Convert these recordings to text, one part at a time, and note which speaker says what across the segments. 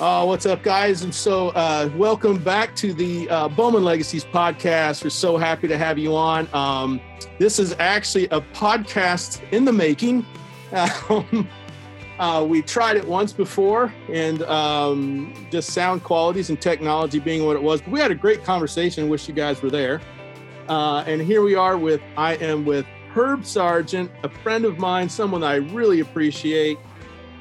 Speaker 1: Uh, what's up, guys? And so, uh, welcome back to the uh, Bowman Legacies podcast. We're so happy to have you on. Um, this is actually a podcast in the making. Um, uh, we tried it once before, and um, just sound qualities and technology being what it was. But we had a great conversation. Wish you guys were there. Uh, and here we are with I am with Herb Sargent, a friend of mine, someone I really appreciate.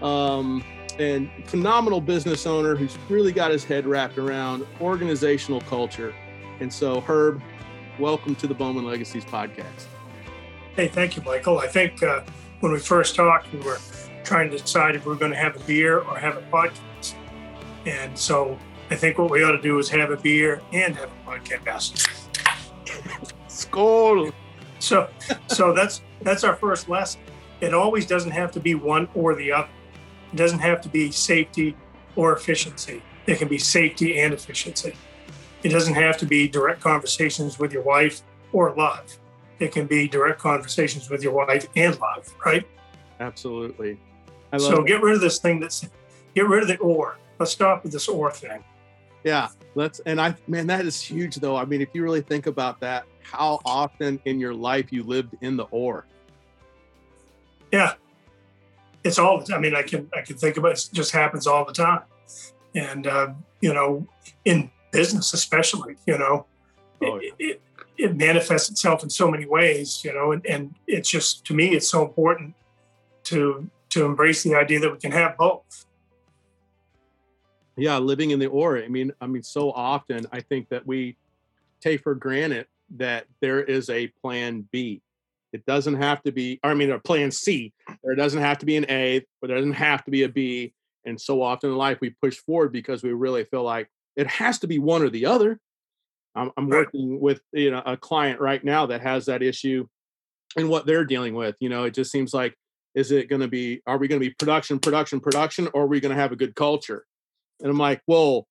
Speaker 1: Um, and phenomenal business owner who's really got his head wrapped around organizational culture. And so, Herb, welcome to the Bowman Legacies podcast.
Speaker 2: Hey, thank you, Michael. I think uh, when we first talked, we were trying to decide if we are going to have a beer or have a podcast. And so I think what we ought to do is have a beer and have a podcast.
Speaker 1: Skål.
Speaker 2: So, so that's that's our first lesson. It always doesn't have to be one or the other. It doesn't have to be safety or efficiency. It can be safety and efficiency. It doesn't have to be direct conversations with your wife or love. It can be direct conversations with your wife and love, right?
Speaker 1: Absolutely.
Speaker 2: so get rid of this thing that's get rid of the or. Let's stop with this or thing.
Speaker 1: Yeah, let's and I man, that is huge though. I mean, if you really think about that, how often in your life you lived in the or.
Speaker 2: Yeah, it's all. I mean, I can I can think about it. it just happens all the time, and uh, you know, in business especially, you know, oh, yeah. it, it, it, manifests itself in so many ways, you know, and, and it's just to me, it's so important to to embrace the idea that we can have both.
Speaker 1: Yeah, living in the aura. I mean, I mean, so often I think that we take for granted that there is a plan B it doesn't have to be, I mean, a plan C. There doesn't have to be an A, but there doesn't have to be a B. And so often in life, we push forward because we really feel like it has to be one or the other. I'm, I'm working with you know a client right now that has that issue and what they're dealing with. You know, it just seems like is it going to be are we going to be production production production or are we going to have a good culture and i'm like well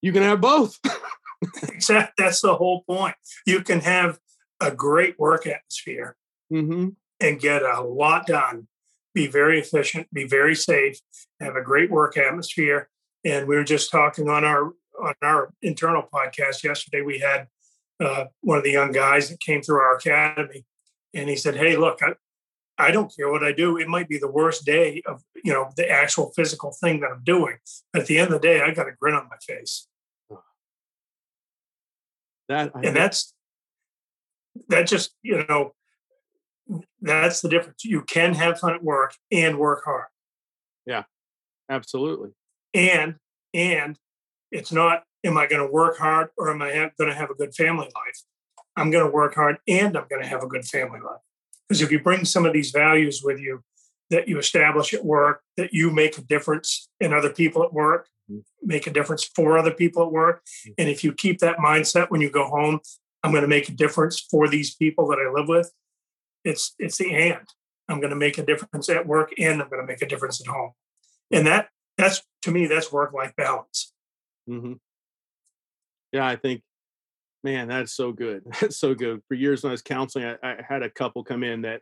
Speaker 1: you can have both
Speaker 2: exactly that's the whole point you can have a great work atmosphere
Speaker 1: mm-hmm.
Speaker 2: and get a lot done. Be very efficient, be very safe, have a great work atmosphere. And we were just talking on our on our internal podcast yesterday. We had uh, one of the young guys that came through our academy, and he said, "Hey, look, I, I don't care what I do. It might be the worst day of you know the actual physical thing that I'm doing. But at the end of the day, I got a grin on my face.
Speaker 1: That
Speaker 2: and that's that just you know that's the difference. You can have fun at work and work hard.
Speaker 1: Yeah absolutely.
Speaker 2: And and it's not am i going to work hard or am i going to have a good family life? I'm going to work hard and i'm going to have a good family life. Because if you bring some of these values with you that you establish at work that you make a difference in other people at work mm-hmm. make a difference for other people at work mm-hmm. and if you keep that mindset when you go home I'm going to make a difference for these people that I live with. It's it's the and. I'm going to make a difference at work and I'm going to make a difference at home. And that that's to me that's work life balance.
Speaker 1: Mm-hmm. Yeah, I think, man, that's so good. That's so good. For years when I was counseling, I, I had a couple come in that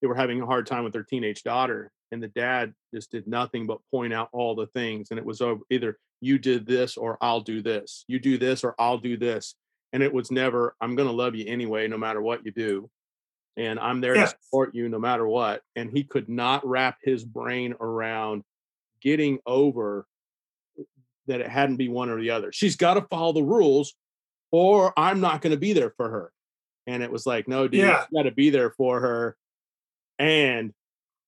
Speaker 1: they were having a hard time with their teenage daughter, and the dad just did nothing but point out all the things, and it was either you did this or I'll do this. You do this or I'll do this and it was never i'm going to love you anyway no matter what you do and i'm there to support you no matter what and he could not wrap his brain around getting over that it hadn't be one or the other she's got to follow the rules or i'm not going to be there for her and it was like no dude yeah. you got to be there for her and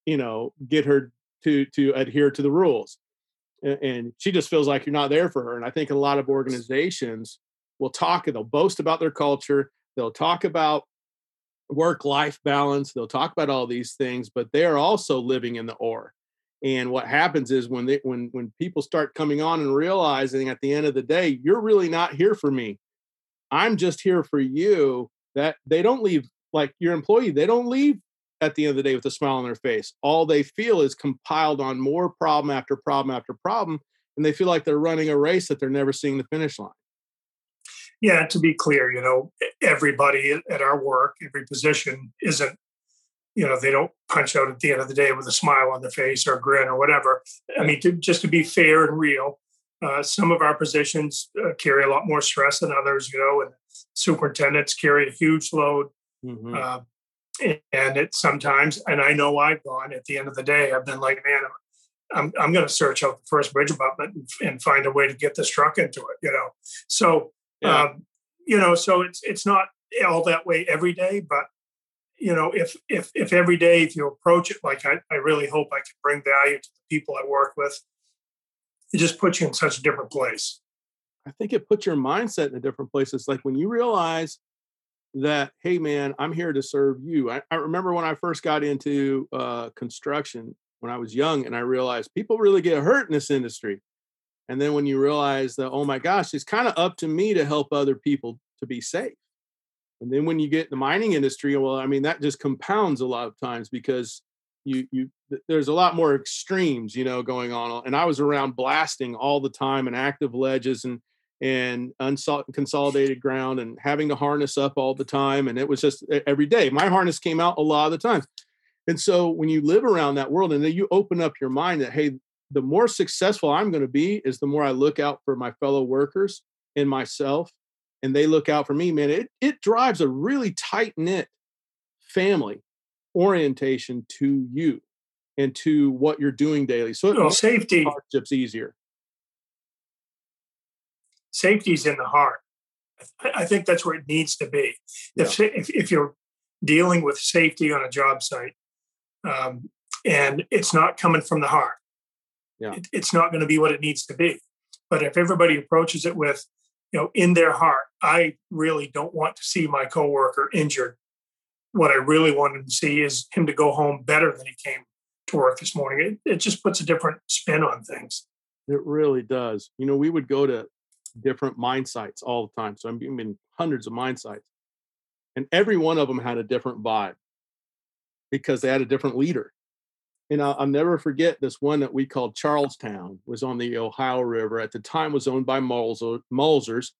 Speaker 1: you know get her to to adhere to the rules and she just feels like you're not there for her and i think a lot of organizations will talk and they'll boast about their culture. They'll talk about work life balance. They'll talk about all these things, but they're also living in the or. And what happens is when they when when people start coming on and realizing at the end of the day, you're really not here for me. I'm just here for you. That they don't leave like your employee, they don't leave at the end of the day with a smile on their face. All they feel is compiled on more problem after problem after problem. And they feel like they're running a race that they're never seeing the finish line
Speaker 2: yeah, to be clear, you know, everybody at our work, every position isn't you know they don't punch out at the end of the day with a smile on their face or a grin or whatever. I mean, to, just to be fair and real, uh, some of our positions uh, carry a lot more stress than others. You know, and superintendents carry a huge load. Mm-hmm. Uh, and it sometimes, and I know I've gone at the end of the day, I've been like, man, I'm, I'm going to search out the first bridge abutment and, and, find a way to get this truck into it, you know? So, yeah. um, you know, so it's, it's not all that way every day, but you know, if, if, if every day, if you approach it, like I, I really hope I can bring value to the people I work with, it just puts you in such a different place.
Speaker 1: I think it puts your mindset in a different place. It's like when you realize that hey man i'm here to serve you i, I remember when i first got into uh, construction when i was young and i realized people really get hurt in this industry and then when you realize that oh my gosh it's kind of up to me to help other people to be safe and then when you get the mining industry well i mean that just compounds a lot of times because you you there's a lot more extremes you know going on and i was around blasting all the time and active ledges and and unconsolidated ground and having to harness up all the time. And it was just every day. My harness came out a lot of the times. And so when you live around that world and then you open up your mind that, hey, the more successful I'm going to be is the more I look out for my fellow workers and myself, and they look out for me, man, it, it drives a really tight knit family orientation to you and to what you're doing daily. So
Speaker 2: well, safety
Speaker 1: hardships easier
Speaker 2: safety's in the heart. I think that's where it needs to be. Yeah. If, if, if you're dealing with safety on a job site, um, and it's not coming from the heart, yeah. It, it's not going to be what it needs to be. But if everybody approaches it with, you know, in their heart, I really don't want to see my coworker injured. What I really wanted to see is him to go home better than he came to work this morning. It, it just puts a different spin on things.
Speaker 1: It really does. You know, we would go to different mine sites all the time. So I'm in hundreds of mine sites. And every one of them had a different vibe because they had a different leader. And I'll, I'll never forget this one that we called Charlestown was on the Ohio River. At the time was owned by Mulzers,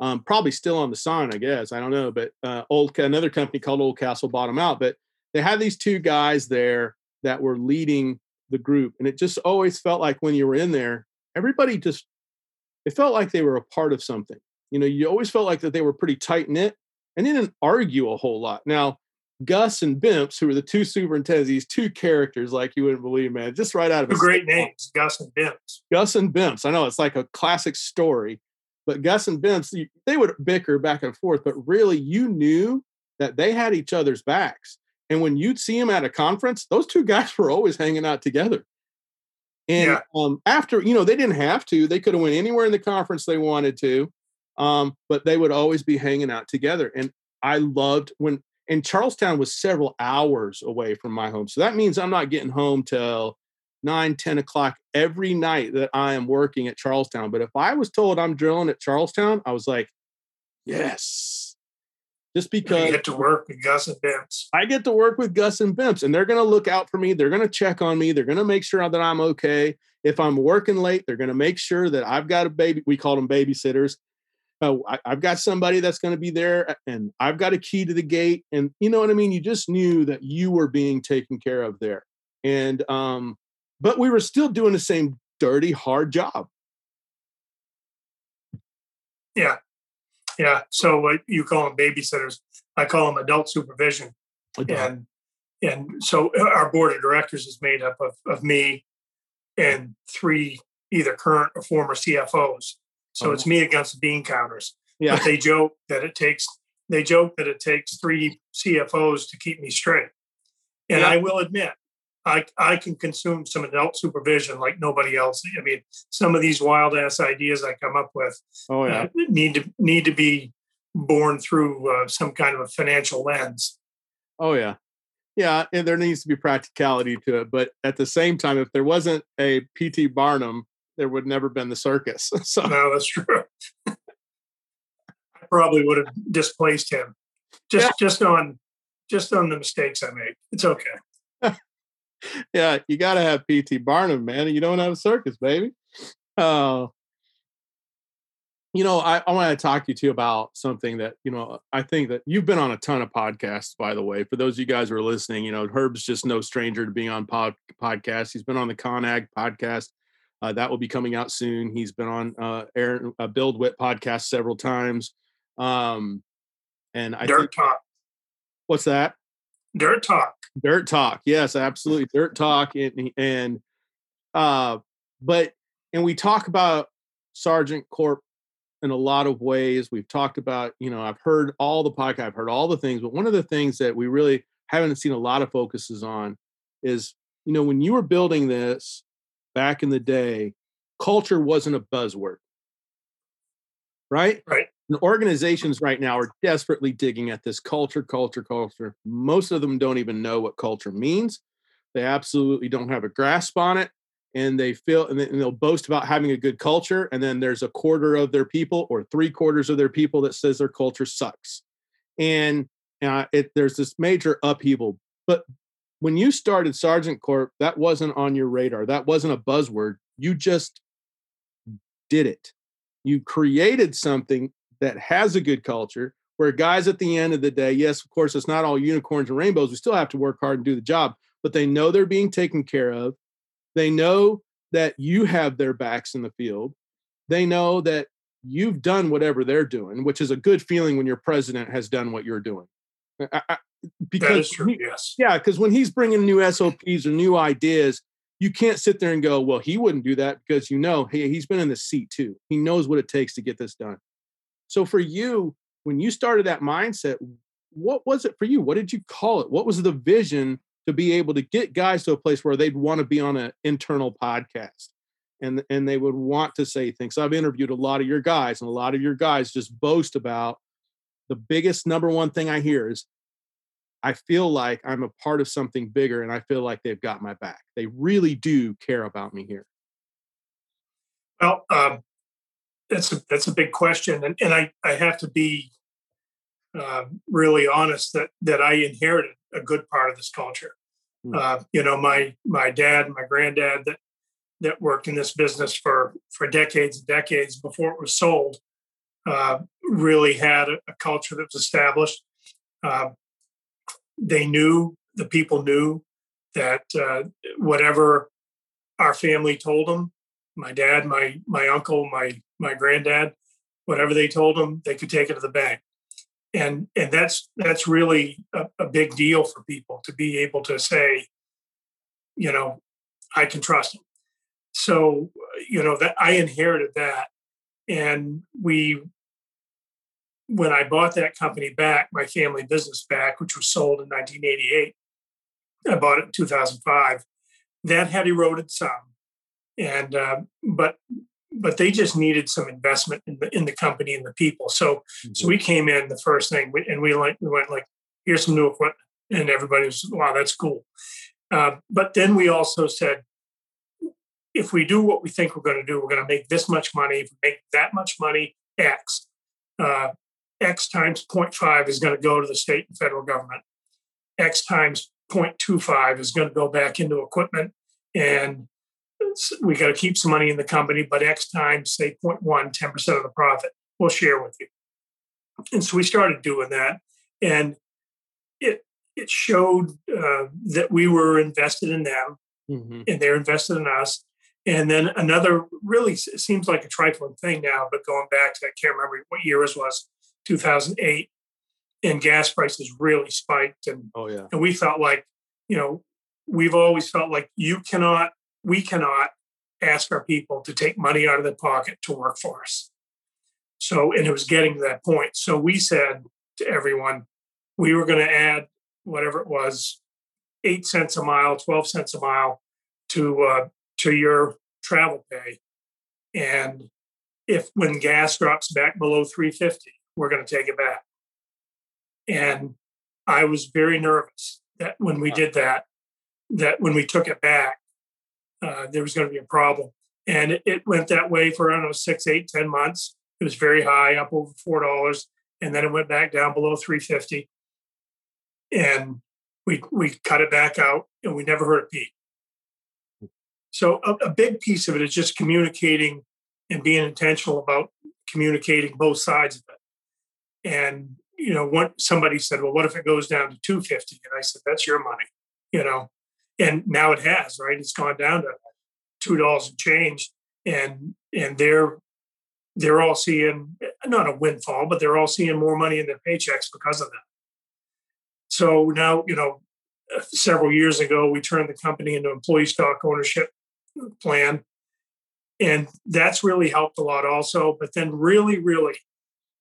Speaker 1: um, probably still on the sign, I guess. I don't know, but uh, old another company called Oldcastle bought them out. But they had these two guys there that were leading the group, and it just always felt like when you were in there, everybody just it felt like they were a part of something. You know, you always felt like that they were pretty tight knit and didn't argue a whole lot. Now, Gus and Bimps, who were the two superintendents, these two characters, like you wouldn't believe, man, just right out of
Speaker 2: two great names, Gus and Bimps.
Speaker 1: Gus and Bimps. I know it's like a classic story, but Gus and Bimps, they would bicker back and forth, but really, you knew that they had each other's backs. And when you'd see them at a conference, those two guys were always hanging out together. And yeah. um, after, you know, they didn't have to. They could have went anywhere in the conference they wanted to, um, but they would always be hanging out together. And I loved when, and Charlestown was several hours away from my home. So that means I'm not getting home till nine, 10 o'clock every night that I am working at Charlestown. But if I was told I'm drilling at Charlestown, I was like, yes, just because
Speaker 2: you get to work with Gus and Bimps.
Speaker 1: I get to work with Gus and Bimps, and they're going to look out for me. They're going to check on me. They're going to make sure that I'm okay. If I'm working late, they're going to make sure that I've got a baby. We call them babysitters. Uh, I, I've got somebody that's going to be there, and I've got a key to the gate. And you know what I mean. You just knew that you were being taken care of there, and um, but we were still doing the same dirty, hard job.
Speaker 2: Yeah, yeah. So what you call them babysitters, I call them adult supervision. Okay. And and so uh, our board of directors is made up of, of me and three either current or former CFOs. So it's me against the bean counters. Yeah. But they joke that it takes they joke that it takes three CFOs to keep me straight. And yeah. I will admit, I, I can consume some adult supervision like nobody else. I mean, some of these wild ass ideas I come up with oh, yeah. uh, need to need to be born through uh, some kind of a financial lens.
Speaker 1: Oh yeah, yeah, and there needs to be practicality to it. But at the same time, if there wasn't a PT Barnum, there would never been the circus. so
Speaker 2: no, that's true. I probably would have displaced him just yeah. just on just on the mistakes I made. It's okay
Speaker 1: yeah, you got to have PT Barnum, man. You don't have a circus, baby. Oh, you know, I, I want to talk to you too about something that, you know, I think that you've been on a ton of podcasts, by the way. For those of you guys who are listening, you know, Herb's just no stranger to being on pod, podcasts. He's been on the ConAg podcast. Uh, that will be coming out soon. He's been on uh, Aaron uh, Build Witt podcast several times. Um, and I
Speaker 2: Dirt
Speaker 1: think,
Speaker 2: Talk.
Speaker 1: what's that?
Speaker 2: Dirt Talk.
Speaker 1: Dirt Talk. Yes, absolutely. Dirt Talk. And, and, uh, but, and we talk about Sargent Corp in a lot of ways. We've talked about, you know, I've heard all the podcast, I've heard all the things, but one of the things that we really haven't seen a lot of focuses on is, you know, when you were building this back in the day, culture wasn't a buzzword. Right?
Speaker 2: Right.
Speaker 1: And organizations right now are desperately digging at this culture, culture, culture. Most of them don't even know what culture means. They absolutely don't have a grasp on it and they feel and they'll boast about having a good culture and then there's a quarter of their people or three quarters of their people that says their culture sucks and uh, it, there's this major upheaval but when you started Sargent Corp that wasn't on your radar. That wasn't a buzzword. You just did it. You created something that has a good culture where guys at the end of the day yes of course it's not all unicorns and rainbows. We still have to work hard and do the job but they know they're being taken care of. They know that you have their backs in the field. They know that you've done whatever they're doing, which is a good feeling when your president has done what you're doing. I,
Speaker 2: because that is true. He, yes.
Speaker 1: Yeah, because when he's bringing new SOPs or new ideas, you can't sit there and go, "Well, he wouldn't do that," because you know, hey, he's been in the seat too. He knows what it takes to get this done. So for you, when you started that mindset, what was it for you? What did you call it? What was the vision to be able to get guys to a place where they'd want to be on an internal podcast and and they would want to say things. So I've interviewed a lot of your guys, and a lot of your guys just boast about the biggest number one thing I hear is I feel like I'm a part of something bigger, and I feel like they've got my back. They really do care about me here.
Speaker 2: Well, um, that's a that's a big question, and and I I have to be uh, really honest that that I inherited a good part of this culture. Mm. Uh, you know, my my dad, my granddad that that worked in this business for for decades and decades before it was sold, uh, really had a, a, culture that was established. Uh, they knew the people knew that uh, whatever our family told them, my dad, my my uncle, my my granddad, whatever they told them, they could take it to the bank and and that's that's really a, a, big deal for people to be able to say you know i can trust them. so you know that i inherited that and we when i bought that company back my family business back which was sold in 1988 i bought it in 2005 that had eroded some and uh, but but they just needed some investment in the in the company and the people. So mm-hmm. so we came in the first thing and we like we went like here's some new equipment and everybody was wow that's cool. Uh, but then we also said if we do what we think we're going to do, we're going to make this much money. If we make that much money, X. Uh, X times 0.5 is going to go to the state and federal government. X times 0.25 is going to go back into equipment and we got to keep some money in the company, but X times, say 0.1, 10% of the profit, we'll share with you. And so we started doing that. And it, it showed uh, that we were invested in them mm-hmm. and they're invested in us. And then another really seems like a trifling thing now, but going back to, I can't remember what year it was, 2008, and gas prices really spiked. And,
Speaker 1: oh, yeah.
Speaker 2: and we felt like, you know, we've always felt like you cannot we cannot ask our people to take money out of their pocket to work for us. So, and it was getting to that point. So we said to everyone, we were going to add whatever it was, eight cents a mile, 12 cents a mile to, uh, to your travel pay. And if when gas drops back below 350, we're going to take it back. And I was very nervous that when we did that, that when we took it back, uh, there was going to be a problem. And it, it, went that way for, I don't know, six, eight, ten months. It was very high, up over $4. And then it went back down below 350 And we, we cut it back out and we never heard a peep. So a, a big piece of it is just communicating and being intentional about communicating both sides of it. And you know, what somebody said, well, what if it goes down to 250? And I said, that's your money, you know. And now it has, right? It's gone down to two dollars and change. And and they're they're all seeing not a windfall, but they're all seeing more money in their paychecks because of that. So now, you know, several years ago, we turned the company into employee stock ownership plan. And that's really helped a lot also. But then, really, really,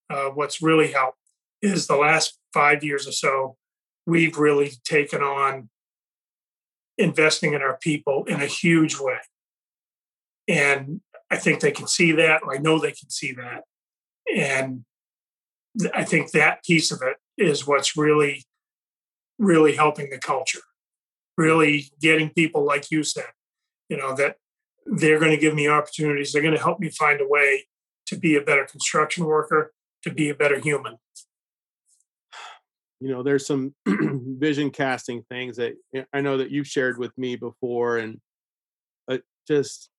Speaker 2: uh, what's really helped is the last five years or so, we've really taken on investing in our people in a huge way. And I think they can see that, I know they can see that. And I think that piece of it is what's really, really helping the culture, really getting people, like you said, you know, that they're going to give me opportunities. They're going to help me find a way to be a better construction worker, to be a better human.
Speaker 1: You know, there's some vision casting things that I know that you've shared with me before, and uh, just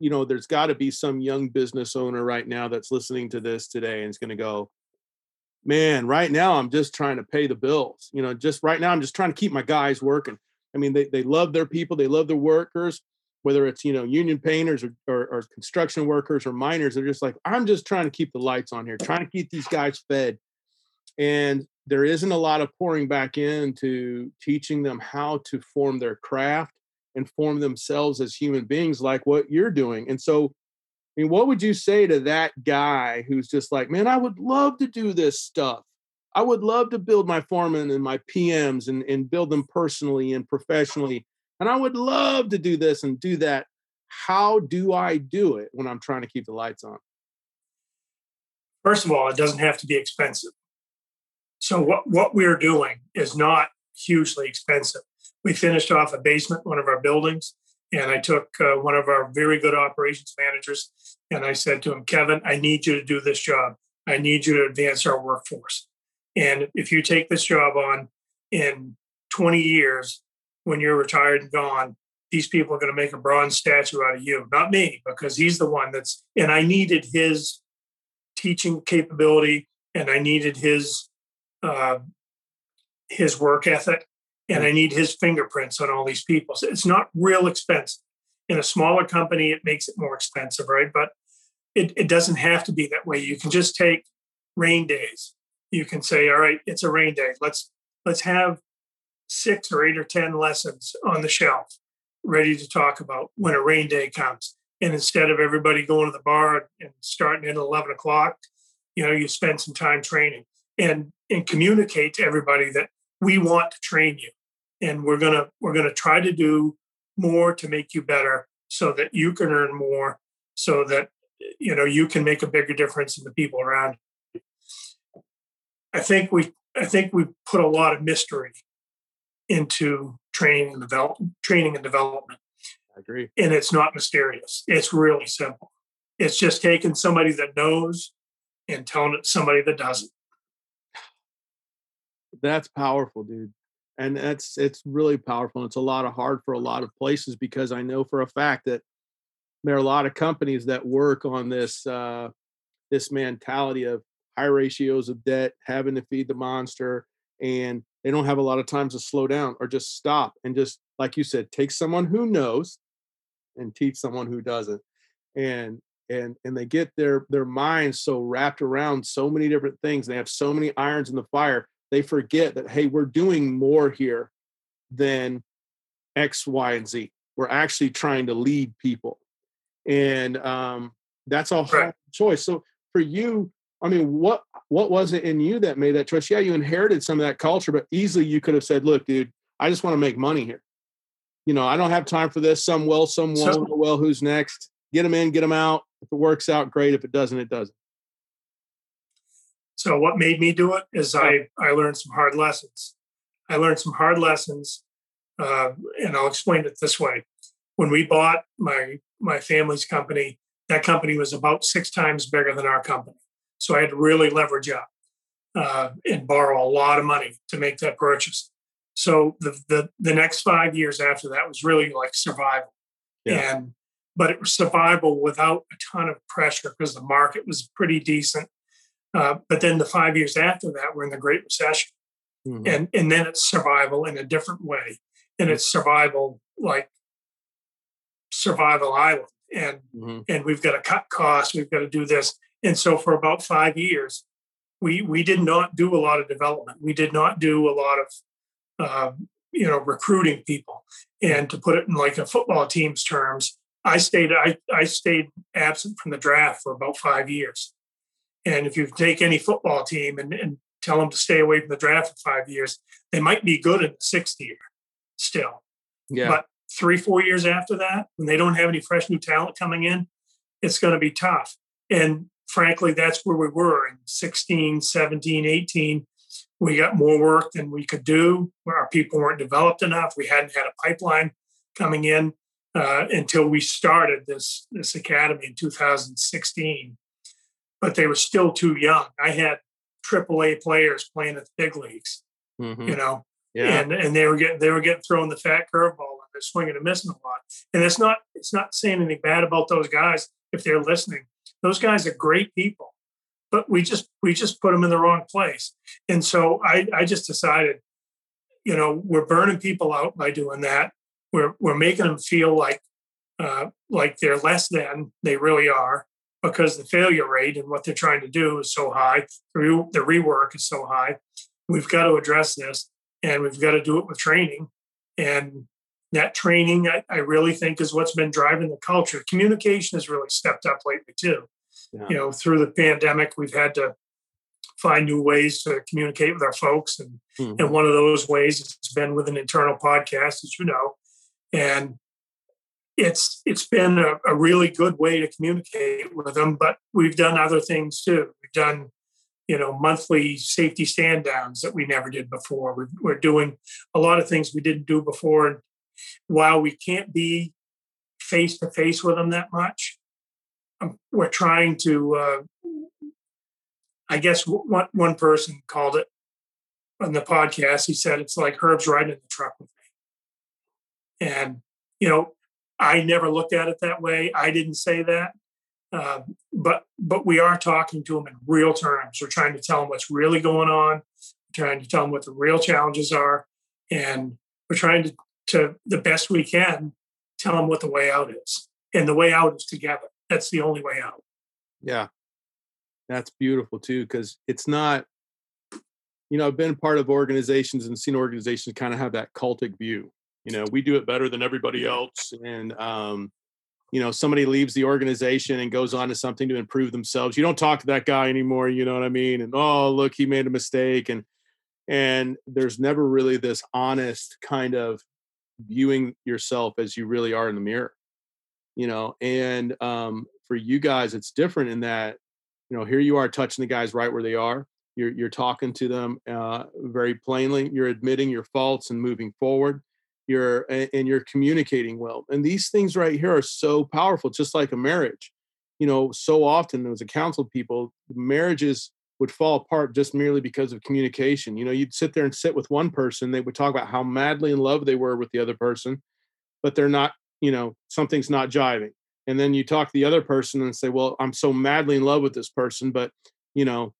Speaker 1: you know, there's got to be some young business owner right now that's listening to this today and is going to go, man, right now I'm just trying to pay the bills. You know, just right now I'm just trying to keep my guys working. I mean, they, they love their people, they love their workers, whether it's, you know, union painters or, or, or construction workers or miners. They're just like, I'm just trying to keep the lights on here, trying to keep these guys fed. And there isn't a lot of pouring back into teaching them how to form their craft and form themselves as human beings like what you're doing. And so, I mean, what would you say to that guy who's just like, man, I would love to do this stuff. I would love to build my foreman and my PMs and, and build them personally and professionally. And I would love to do this and do that. How do I do it when I'm trying to keep the lights on?
Speaker 2: First of all, it doesn't have to be expensive. So what, what we're doing is not hugely expensive we finished off a basement, one of our buildings, and I took uh, one of our very good operations managers and I said to him, Kevin, I need you to do this job. I need you to advance our workforce. And if you take this job on in 20 years, when you're retired and gone, these people are going to make a bronze statue out of you, not me, because he's the one that's, and I needed his teaching capability and I needed his, uh, his work ethic and I need his fingerprints on all these people. So it's not real expensive. In a smaller company, it makes it more expensive, right? But it, it doesn't have to be that way. You can just take rain days. You can say, all right, it's a rain day. Let's let's have six or eight or ten lessons on the shelf ready to talk about when a rain day comes. And instead of everybody going to the bar and starting at 11 o'clock, you know, you spend some time training. And and communicate to everybody that we want to train you. And we're going to we're going to try to do more to make you better so that you can earn more so that you know you can make a bigger difference in the people around you. I think we i think we put a lot of mystery into training and development training and development
Speaker 1: i agree
Speaker 2: and it's not mysterious it's really simple it's just taking somebody that knows and telling it somebody that doesn't
Speaker 1: that's powerful, dude. And that's it's really powerful. And it's a lot of hard for a lot of places because I know for a fact that there are a lot of companies that work on this uh, this mentality of high ratios of debt, having to feed the monster, and they don't have a lot of times to slow down or just stop and just like you said, take someone who knows and teach someone who doesn't. And and and they get their their minds so wrapped around so many different things. They have so many irons in the fire they forget that hey we're doing more here than x y and z we're actually trying to lead people and um, that's a hard right. choice so for you i mean what what was it in you that made that choice? Yeah you inherited some of that culture but easily you could have said look dude i just want to make money here. You know i don't have time for this. Some will some won't. So, well who's next? Get them in get them out. If it works out great. If it doesn't it doesn't.
Speaker 2: So what made me do it is I I learned some hard lessons. I learned some hard lessons, uh, and I'll explain it this way. When we bought my my family's company, that company was about six times bigger than our company. So I had to really leverage up uh, and borrow a lot of money to make that purchase. So the the the next five years after that was really like survival. Yeah. And but it was survival without a ton of pressure because the market was pretty decent. Uh, but then the five years after that, we're in the Great Recession, mm-hmm. and and then it's survival in a different way, and it's survival like survival island, and mm-hmm. and we've got to cut costs, we've got to do this, and so for about five years, we we did not do a lot of development, we did not do a lot of uh, you know recruiting people, and to put it in like a football team's terms, I stayed I I stayed absent from the draft for about five years and if you take any football team and, and tell them to stay away from the draft for five years, they might be good in the sixth year still. Yeah. But three, four years after that, when they don't have any fresh new talent coming in, it's going to be tough. And frankly, that's where we were in 16, 17, 18. We got more work than we could do. Our people weren't developed enough. We hadn't had a pipeline coming in uh, until we started this, this academy in 2016 but they were still too young. I had AAA players playing at the big leagues, mm-hmm. you know, yeah. and and they were getting they were getting thrown the fat curveball and they're swinging and missing a lot. And it's not it's not saying anything bad about those guys if they're listening. Those guys are great people, but we just we just put them in the wrong place. And so I I just decided, you know, we're burning people out by doing that. We're we're making them feel like uh, like they're less than they really are because the failure rate and what they're trying to do is so high. The, the rework is so high. We've got to address this and we've got to do it with training. And that training, I, I really think, is what's been driving the culture. Communication has really stepped up lately, too. Yeah. You know, through the pandemic, we've had to find new ways to communicate with our folks. And, mm-hmm. and one of those ways has been with an internal podcast, as you know. And it's it's been a, a, really good way to communicate with them. But we've done other things too. We've done you know monthly safety stand downs that we never did before. We're, we're doing a lot of things we didn't do before. While we can't be face to face with them that much, um, we're trying to. Uh, I guess one one person called it on the podcast. He said it's like Herb's riding in the truck with me, and you know I never looked at it that way. I didn't say that. Uh, but but we are talking to them in real terms. We're trying to tell them what's really going on, trying to tell them what the real challenges are, and we're trying to, to the best we can tell them what the way out is. And the way out is together. That's the only way out.
Speaker 1: Yeah, that's beautiful too, because it's not. You know, I've been part of organizations and seen organizations kind of have that cultic view you know we do it better than everybody else and um, you know somebody leaves the organization and goes on to something to improve themselves you don't talk to that guy anymore you know what i mean and oh look he made a mistake and and there's never really this honest kind of viewing yourself as you really are in the mirror you know and um, for you guys it's different in that you know here you are touching the guys right where they are you're you're talking to them uh, very plainly you're admitting your faults and moving forward you're and you're communicating well and these things right here are so powerful just like a marriage you know so often as a people marriages would fall apart just merely because of communication you know you'd sit there and sit with one person they would talk about how madly in love they were with the other person but they're not you know something's not jiving and then you talk to the other person and say well i'm so madly in love with this person but you know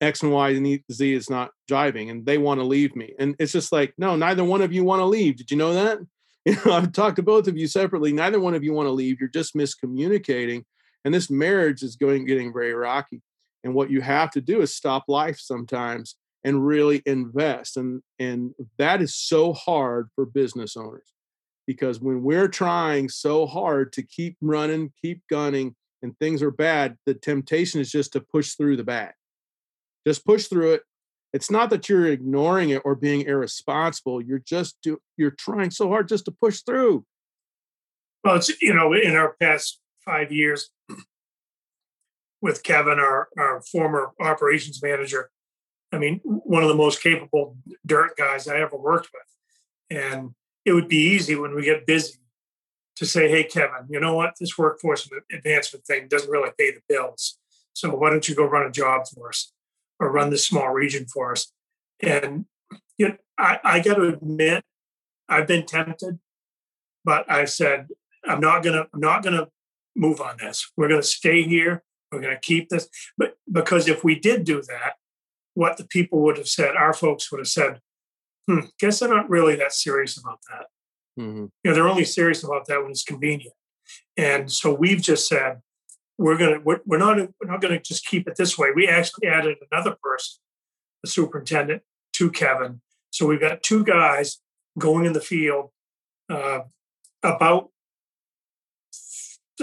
Speaker 1: X and Y and Z is not jiving and they want to leave me. And it's just like, no, neither one of you want to leave. Did you know that? You know, I've talked to both of you separately. Neither one of you want to leave. You're just miscommunicating. And this marriage is going getting very rocky. And what you have to do is stop life sometimes and really invest. And and that is so hard for business owners because when we're trying so hard to keep running, keep gunning, and things are bad, the temptation is just to push through the bad just push through it it's not that you're ignoring it or being irresponsible you're just do, you're trying so hard just to push through
Speaker 2: well it's you know in our past five years with kevin our, our former operations manager i mean one of the most capable dirt guys i ever worked with and it would be easy when we get busy to say hey kevin you know what this workforce advancement thing doesn't really pay the bills so why don't you go run a job for us or run this small region for us. And you know, I, I got to admit, I've been tempted, but I said I'm not gonna I'm not gonna move on this. We're to stay here. We're going to keep this. But because if we did do that, what the people would have said, our folks would have said, hmm, guess they're not really that serious about that. Mm-hmm. You know, they're only serious about that when it's convenient. And so we've just said, we're gonna we're, we're not we're not gonna just keep it this way. We actually added another person, the superintendent, to Kevin. So we've got two guys going in the field uh, about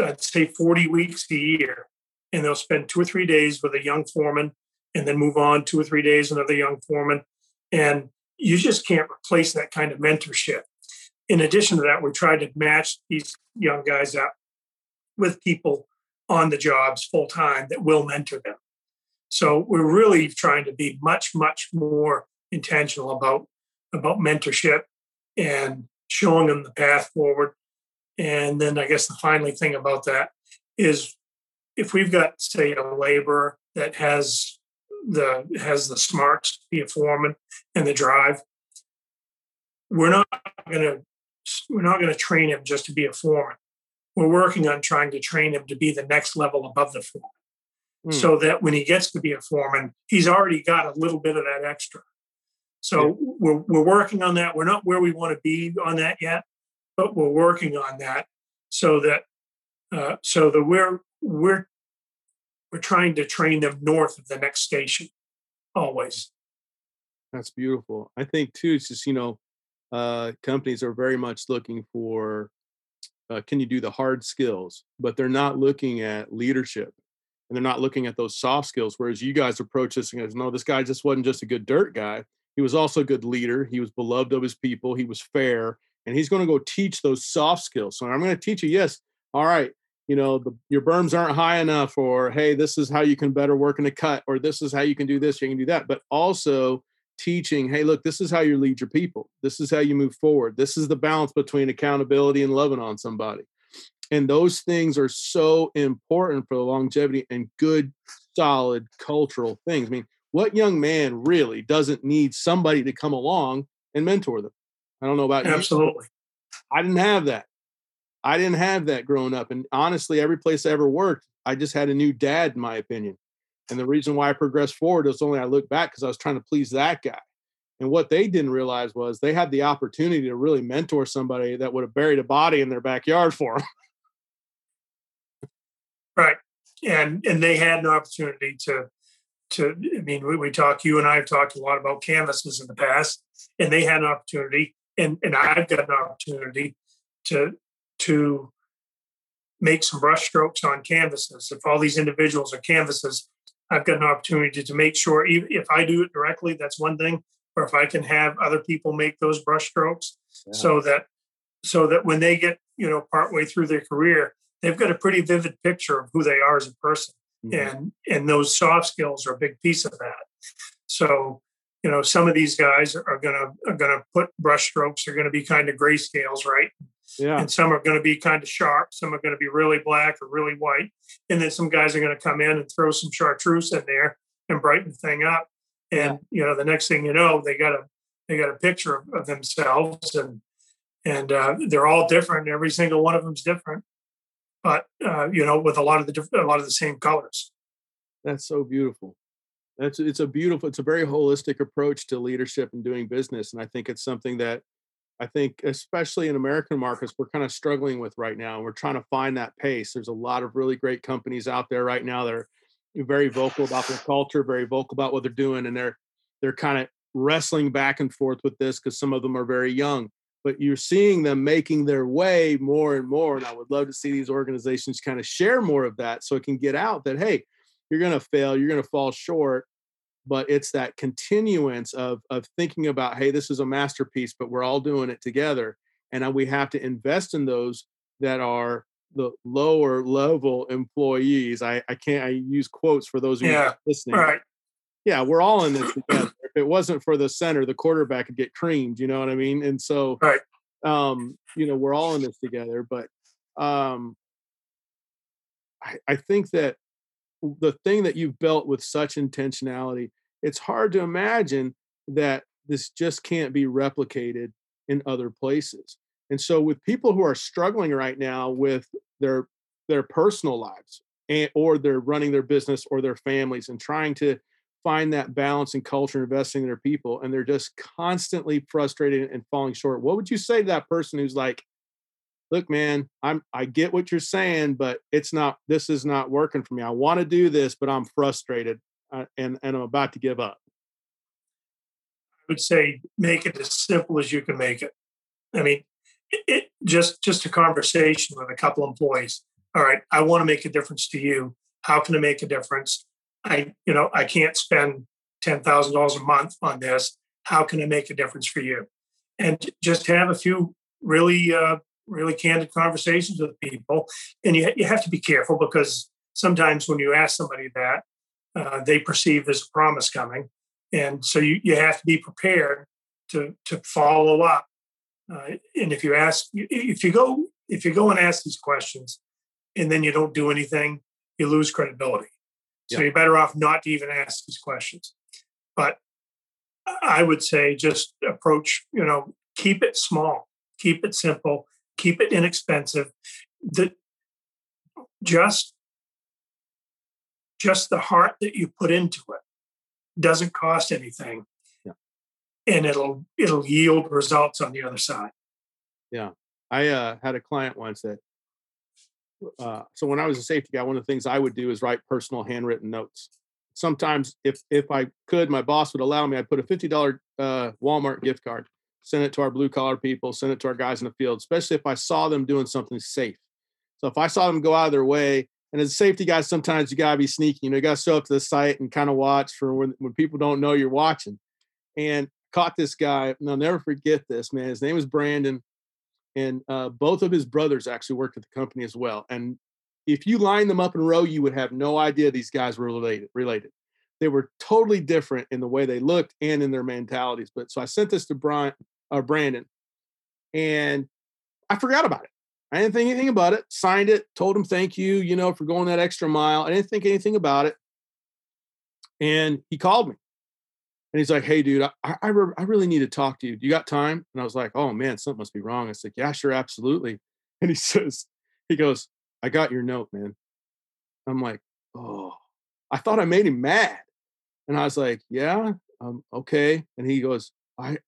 Speaker 2: I'd say 40 weeks a year. And they'll spend two or three days with a young foreman and then move on two or three days, another young foreman. And you just can't replace that kind of mentorship. In addition to that, we tried to match these young guys up with people on the jobs full time that will mentor them. So we're really trying to be much, much more intentional about about mentorship and showing them the path forward. And then I guess the final thing about that is if we've got, say, a laborer that has the has the smarts to be a foreman and the drive, we're not gonna we're not gonna train him just to be a foreman. We're working on trying to train him to be the next level above the foreman. Mm. So that when he gets to be a foreman, he's already got a little bit of that extra. So yeah. we're, we're working on that. We're not where we want to be on that yet, but we're working on that so that uh, so that we're we're we're trying to train them north of the next station always.
Speaker 1: That's beautiful. I think too. It's just you know, uh, companies are very much looking for uh, can you do the hard skills, but they're not looking at leadership and they're not looking at those soft skills. Whereas you guys approach this and goes, no, this guy just wasn't just a good dirt guy. He was also a good leader. He was beloved of his people. He was fair, and he's going to go teach those soft skills. So I'm going to teach you. Yes, all right. You know, the, your berms aren't high enough, or hey, this is how you can better work in a cut, or this is how you can do this, you can do that. But also teaching, hey, look, this is how you lead your people. This is how you move forward. This is the balance between accountability and loving on somebody. And those things are so important for the longevity and good, solid cultural things. I mean, what young man really doesn't need somebody to come along and mentor them? I don't know about
Speaker 2: Absolutely. you. Absolutely.
Speaker 1: I didn't have that. I didn't have that growing up. And honestly, every place I ever worked, I just had a new dad, in my opinion. And the reason why I progressed forward is only I look back because I was trying to please that guy. And what they didn't realize was they had the opportunity to really mentor somebody that would have buried a body in their backyard for them.
Speaker 2: right. And and they had an opportunity to to i mean we, we talk you and i have talked a lot about canvases in the past and they had an opportunity and and i've got an opportunity to to make some brush strokes on canvases if all these individuals are canvases i've got an opportunity to make sure if i do it directly that's one thing or if i can have other people make those brush strokes yeah. so that so that when they get you know partway through their career they've got a pretty vivid picture of who they are as a person mm-hmm. and and those soft skills are a big piece of that. So you know, some of these guys are gonna are gonna put brush strokes. They're gonna be kind of grayscales, right? Yeah. And some are going to be kind of sharp. Some are going to be really black or really white. And then some guys are going to come in and throw some chartreuse in there and brighten the thing up. And yeah. you know, the next thing you know, they got a they got a picture of, of themselves, and and uh, they're all different. Every single one of them's different but uh, you know, with a lot of the a lot of the same colors.
Speaker 1: That's so beautiful. That's it's a beautiful, it's a very holistic approach to leadership and doing business, and I think it's something that I think, especially in American markets, we're kind of struggling with right now. And we're trying to find that pace. There's a lot of really great companies out there right now that are very vocal about their culture, very vocal about what they're doing, and they're they're kind of wrestling back and forth with this because some of them are very young but you're seeing them making their way more and more. And I would love to see these organizations kind of share more of that so it can get out that, hey, you're going to fail, you're going to fall short. But it's that continuance of, of thinking about, hey, this is a masterpiece, but we're all doing it together. And we have to invest in those that are the lower level employees. I, I can't, I use quotes for those who
Speaker 2: yeah,
Speaker 1: are listening.
Speaker 2: Right.
Speaker 1: Yeah, we're all in this together if it wasn't for the center, the quarterback could get creamed. You know what I mean? And so,
Speaker 2: right.
Speaker 1: um, you know, we're all in this together. But um, I, I think that the thing that you've built with such intentionality, it's hard to imagine that this just can't be replicated in other places. And so, with people who are struggling right now with their their personal lives and, or they're running their business or their families and trying to find that balance and culture investing in their people and they're just constantly frustrated and falling short what would you say to that person who's like look man i'm i get what you're saying but it's not this is not working for me. I want to do this but i'm frustrated uh, and and i'm about to give up.
Speaker 2: I would say make it as simple as you can make it. I mean it, it just just a conversation with a couple employees. All right i want to make a difference to you. How can i make a difference? I, you know, I can't spend ten thousand dollars a month on this. How can I make a difference for you? And just have a few really, uh, really candid conversations with people. And you you have to be careful because sometimes when you ask somebody that, uh, they perceive there's a promise coming, and so you you have to be prepared to to follow up. Uh, and if you ask, if you go, if you go and ask these questions, and then you don't do anything, you lose credibility. So you're better off not to even ask these questions. But I would say just approach, you know, keep it small, keep it simple, keep it inexpensive. That just just the heart that you put into it doesn't cost anything. Yeah. And it'll it'll yield results on the other side.
Speaker 1: Yeah. I uh, had a client once that uh, so when I was a safety guy, one of the things I would do is write personal handwritten notes. Sometimes, if if I could, my boss would allow me. I'd put a fifty dollar uh, Walmart gift card, send it to our blue collar people, send it to our guys in the field, especially if I saw them doing something safe. So if I saw them go out of their way, and as a safety guy, sometimes you gotta be sneaky. You know, you gotta show up to the site and kind of watch for when when people don't know you're watching. And caught this guy, and I'll never forget this man. His name was Brandon and uh, both of his brothers actually worked at the company as well. And if you line them up in a row, you would have no idea these guys were related. Related, they were totally different in the way they looked and in their mentalities. But so I sent this to Brian, uh, Brandon, and I forgot about it. I didn't think anything about it. Signed it, told him thank you, you know, for going that extra mile. I didn't think anything about it. And he called me and he's like, "Hey, dude, I I, re- I, really need to talk to you. Do you got time?" And I was like, "Oh man, something must be wrong." I said, "Yeah, sure, absolutely." And he says, he goes, "I got your note, man." I'm like, "Oh, I thought I made him mad," and I was like, "Yeah, um, okay." And he goes, "I,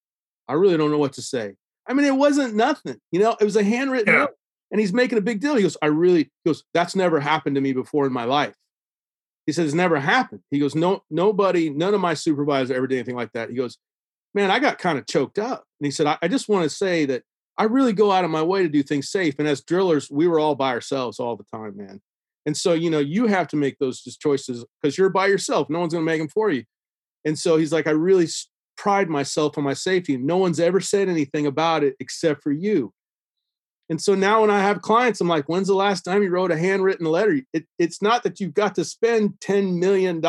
Speaker 1: I really don't know what to say." I mean, it wasn't nothing, you know. It was a handwritten yeah. note, and he's making a big deal. He goes, "I really," he goes, "That's never happened to me before in my life." He says, it's never happened. He goes, no, nobody, none of my supervisors ever did anything like that. He goes, man, I got kind of choked up. And he said, I, I just want to say that I really go out of my way to do things safe. And as drillers, we were all by ourselves all the time, man. And so, you know, you have to make those just choices because you're by yourself. No one's going to make them for you. And so he's like, I really pride myself on my safety. No one's ever said anything about it except for you. And so now when I have clients, I'm like, when's the last time you wrote a handwritten letter? It, it's not that you've got to spend $10 million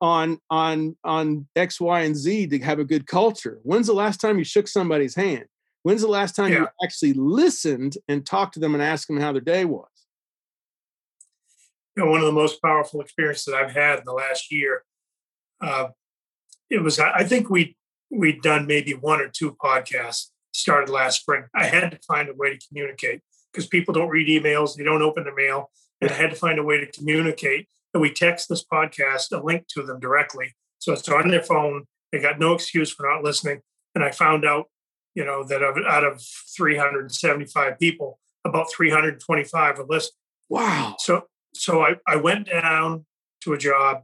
Speaker 1: on, on, on X, Y, and Z to have a good culture. When's the last time you shook somebody's hand? When's the last time yeah. you actually listened and talked to them and asked them how their day was?
Speaker 2: You know, one of the most powerful experiences that I've had in the last year, uh, it was, I think we, we'd done maybe one or two podcasts started last spring. I had to find a way to communicate because people don't read emails, they don't open their mail. And I had to find a way to communicate. And we text this podcast a link to them directly. So it's on their phone. They got no excuse for not listening. And I found out, you know, that out of 375 people, about 325 are listening.
Speaker 1: Wow.
Speaker 2: So so I, I went down to a job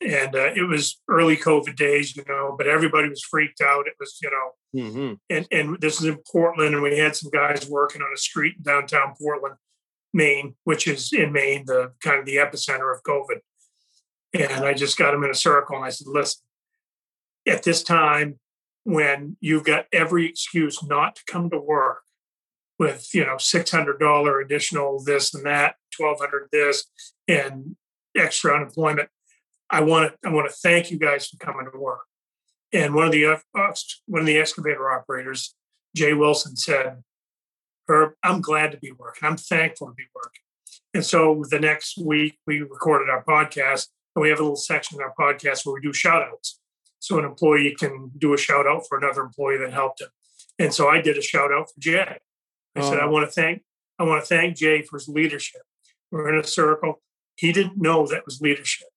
Speaker 2: and uh, it was early COVID days, you know, but everybody was freaked out. It was, you know, mm-hmm. and and this is in Portland, and we had some guys working on a street in downtown Portland, Maine, which is in Maine, the kind of the epicenter of COVID. And I just got them in a circle, and I said, "Listen, at this time, when you've got every excuse not to come to work, with you know six hundred dollar additional this and that, twelve hundred this, and extra unemployment." I want to I want to thank you guys for coming to work. And one of the uh, one of the excavator operators, Jay Wilson, said, "Herb, I'm glad to be working. I'm thankful to be working." And so the next week we recorded our podcast, and we have a little section in our podcast where we do shout outs. So an employee can do a shout out for another employee that helped him. And so I did a shout out for Jay. I said, I oh. want to thank I want to thank Jay for his leadership. We're in a circle. He didn't know that was leadership.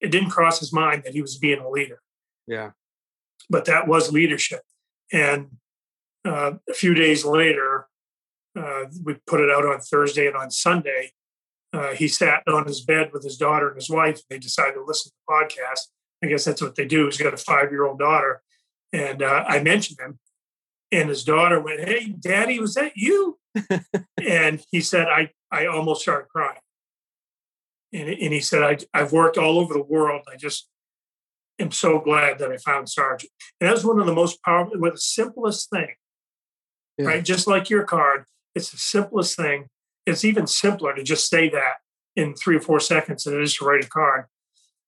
Speaker 2: It didn't cross his mind that he was being a leader.
Speaker 1: Yeah.
Speaker 2: But that was leadership. And uh, a few days later, uh, we put it out on Thursday and on Sunday. Uh, he sat on his bed with his daughter and his wife. They decided to listen to the podcast. I guess that's what they do. He's got a five year old daughter. And uh, I mentioned him. And his daughter went, Hey, daddy, was that you? and he said, I, I almost started crying. And, and he said, I, I've worked all over the world. I just am so glad that I found Sargent. And that was one of the most powerful, one of the simplest thing, yeah. right? Just like your card, it's the simplest thing. It's even simpler to just say that in three or four seconds than it is to write a card.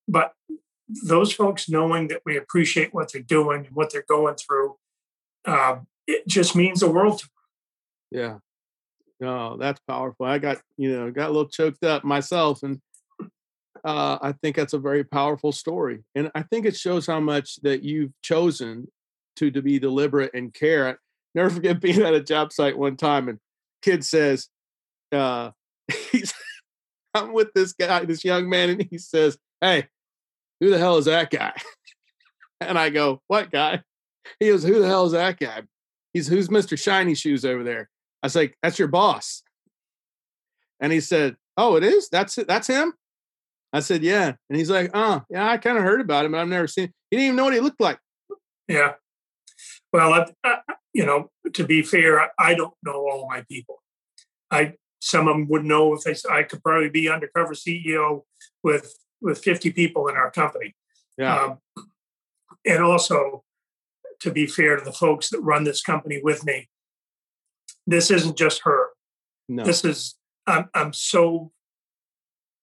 Speaker 2: But those folks knowing that we appreciate what they're doing and what they're going through, uh, it just means the world to them.
Speaker 1: Yeah. No, that's powerful. I got, you know, got a little choked up myself. And uh, I think that's a very powerful story. And I think it shows how much that you've chosen to, to be deliberate and care. I never forget being at a job site one time and kid says, uh, he's, I'm with this guy, this young man, and he says, Hey, who the hell is that guy? and I go, What guy? He goes, Who the hell is that guy? He's who's Mr. Shiny Shoes over there? I was like, That's your boss. And he said, Oh, it is? That's it, that's him? I said, Yeah. And he's like, Oh, yeah, I kind of heard about him, but I've never seen he didn't even know what he looked like.
Speaker 2: Yeah. Well, I, I, you know, to be fair, I don't know all my people. I some of them would know if they I could probably be undercover CEO with with 50 people in our company.
Speaker 1: Yeah. Um,
Speaker 2: and also, to be fair to the folks that run this company with me, this isn't just her.
Speaker 1: No.
Speaker 2: This is I'm I'm so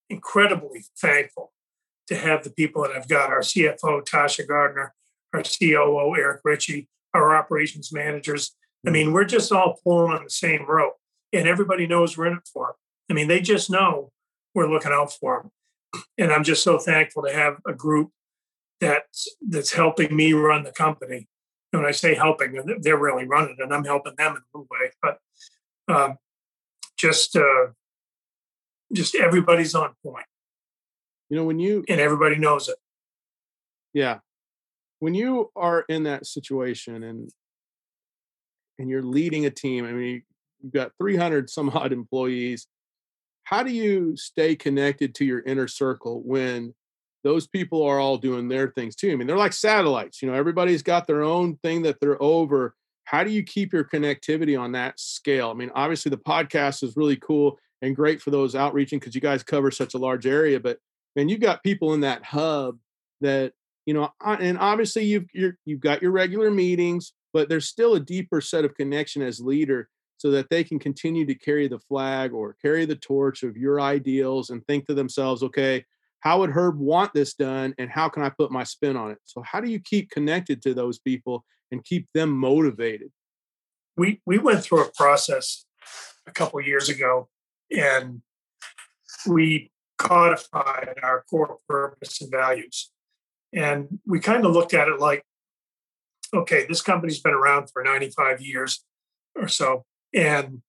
Speaker 2: incredibly thankful to have the people that I've got. Our CFO Tasha Gardner, our COO Eric Ritchie, our operations managers. I mean, we're just all pulling on the same rope, and everybody knows we're in it for them. I mean, they just know we're looking out for them and I'm just so thankful to have a group that's that's helping me run the company. And when I say helping, they're really running, and I'm helping them in a way. But um, just uh, just everybody's on point.
Speaker 1: You know, when you
Speaker 2: and everybody knows it.
Speaker 1: Yeah, when you are in that situation and and you're leading a team, I mean, you've got 300 some odd employees how do you stay connected to your inner circle when those people are all doing their things too? I mean, they're like satellites, you know, everybody's got their own thing that they're over. How do you keep your connectivity on that scale? I mean, obviously the podcast is really cool and great for those outreaching because you guys cover such a large area, but man, you've got people in that hub that, you know, and obviously you've you have got your regular meetings, but there's still a deeper set of connection as leader so that they can continue to carry the flag or carry the torch of your ideals and think to themselves, okay, how would Herb want this done and how can I put my spin on it? So how do you keep connected to those people and keep them motivated?
Speaker 2: We we went through a process a couple years ago and we codified our core purpose and values. And we kind of looked at it like, okay, this company's been around for 95 years or so. And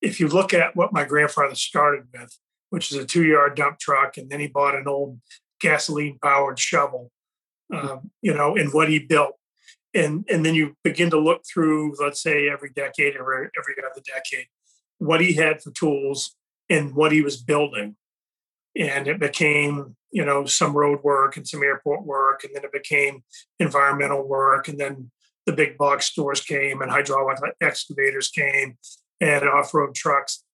Speaker 2: if you look at what my grandfather started with, which is a two yard dump truck, and then he bought an old gasoline powered shovel, um, you know, and what he built. And, and then you begin to look through, let's say, every decade or every other decade, what he had for tools and what he was building. And it became, you know, some road work and some airport work. And then it became environmental work. And then the big box stores came and hydraulic excavators came and off-road trucks